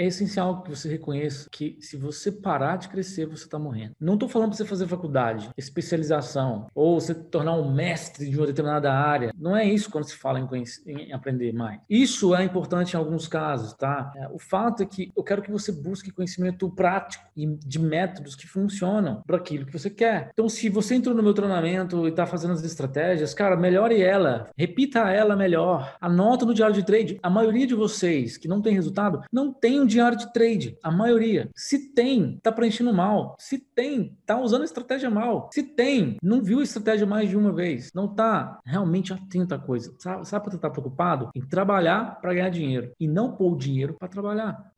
é essencial que você reconheça que se você parar de crescer, você está morrendo. Não estou falando para você fazer faculdade, especialização, ou você tornar um mestre de uma determinada área. Não é isso quando se fala em, em aprender mais. Isso é importante em alguns casos, tá? É, o fato é que eu quero que você busque conhecimento prático e de métodos que funcionam para aquilo que você quer. Então, se você entrou no meu treinamento e está fazendo as estratégias, cara, melhore ela, repita ela melhor, anota no diário de trade. A maioria de vocês que não tem resultado não tem um diário de trade. A maioria. Se tem, está preenchendo mal. Se tem, está usando estratégia mal. Se tem, não viu a estratégia mais de uma vez. Não está realmente atento à coisa. Sabe, sabe por que está preocupado? Em trabalhar para ganhar dinheiro e não pôr o dinheiro para trabalhar.